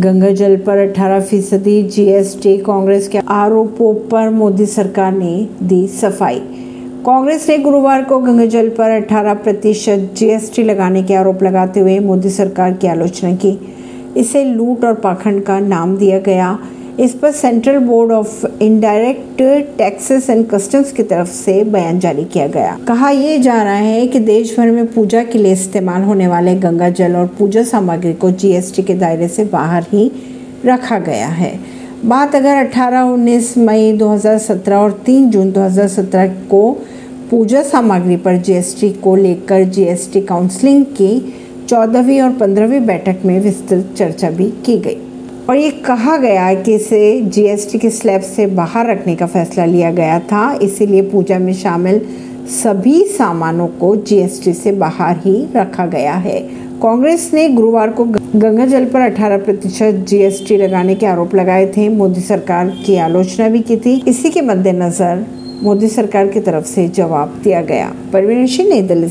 गंगा जल पर 18 फ़ीसदी जीएसटी कांग्रेस के आरोपों पर मोदी सरकार ने दी सफ़ाई। कांग्रेस ने गुरुवार को गंगा जल पर 18 प्रतिशत जीएसटी लगाने के आरोप लगाते हुए मोदी सरकार की आलोचना की। इसे लूट और पाखंड का नाम दिया गया। इस पर central board of indirect taxes and customs की तरफ़ से बयान जारी किया गया। कहा यह जा रहा है कि देश भर में पूजा के लिए इस्तेमाल होने वाले गंगा जल और पूजा सामग्री को जीएसटी के दायरे से बाहर ही रखा गया है। बात अगर 18-19 मई 2017 और 3 जून 2017 को पूजा सामग्री पर जीएसटी को लेकर जीएसटी काउंसलिंग की चौदहवीं और पंद्रहवीं बैठक में विस्तृत चर्चा भी की गई। और ये कहा गया है कि इसे जीएसटी के स्लैब से बाहर रखने का फैसला लिया गया था। इसीलिए पूजा में शामिल सभी सामानों को जीएसटी से बाहर ही रखा गया है। कांग्रेस ने गुरुवार को गंगा जल पर 18 प्रतिशत जीएसटी लगाने के आरोप लगाए थे। मोदी सरकार की आलोचना भी की थी। इसी के मद्देनजर मोदी सरकार की तरफ़ से जवाब दिया गया। परवीन सिंह नई दिल्ली